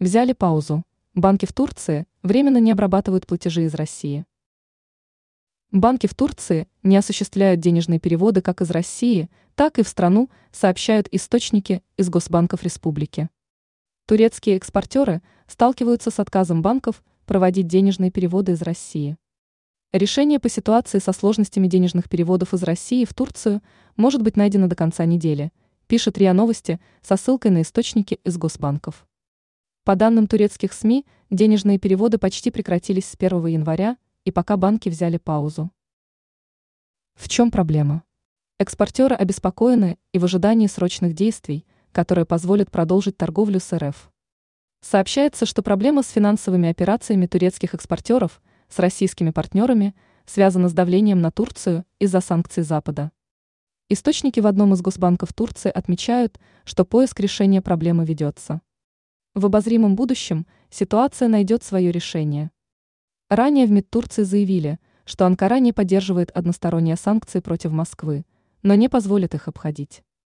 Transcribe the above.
Взяли паузу. Банки в Турции временно не обрабатывают платежи из России. Банки в Турции не осуществляют денежные переводы как из России, так и в страну, сообщают источники из госбанков республики. Турецкие экспортеры сталкиваются с отказом банков проводить денежные переводы из России. Решение по ситуации со сложностями денежных переводов из России в Турцию может быть найдено до конца недели, пишет РИА Новости со ссылкой на источники из госбанков. По данным турецких СМИ, денежные переводы почти прекратились с 1 января, и пока банки взяли паузу. В чем проблема? Экспортеры обеспокоены и в ожидании срочных действий, которые позволят продолжить торговлю с РФ. Сообщается, что проблема с финансовыми операциями турецких экспортеров с российскими партнерами связана с давлением на Турцию из-за санкций Запада. Источники в одном из госбанков Турции отмечают, что поиск решения проблемы ведется. В обозримом будущем ситуация найдет свое решение. Ранее в МИД Турции заявили, что Анкара не поддерживает односторонние санкции против Москвы, но не позволит их обходить.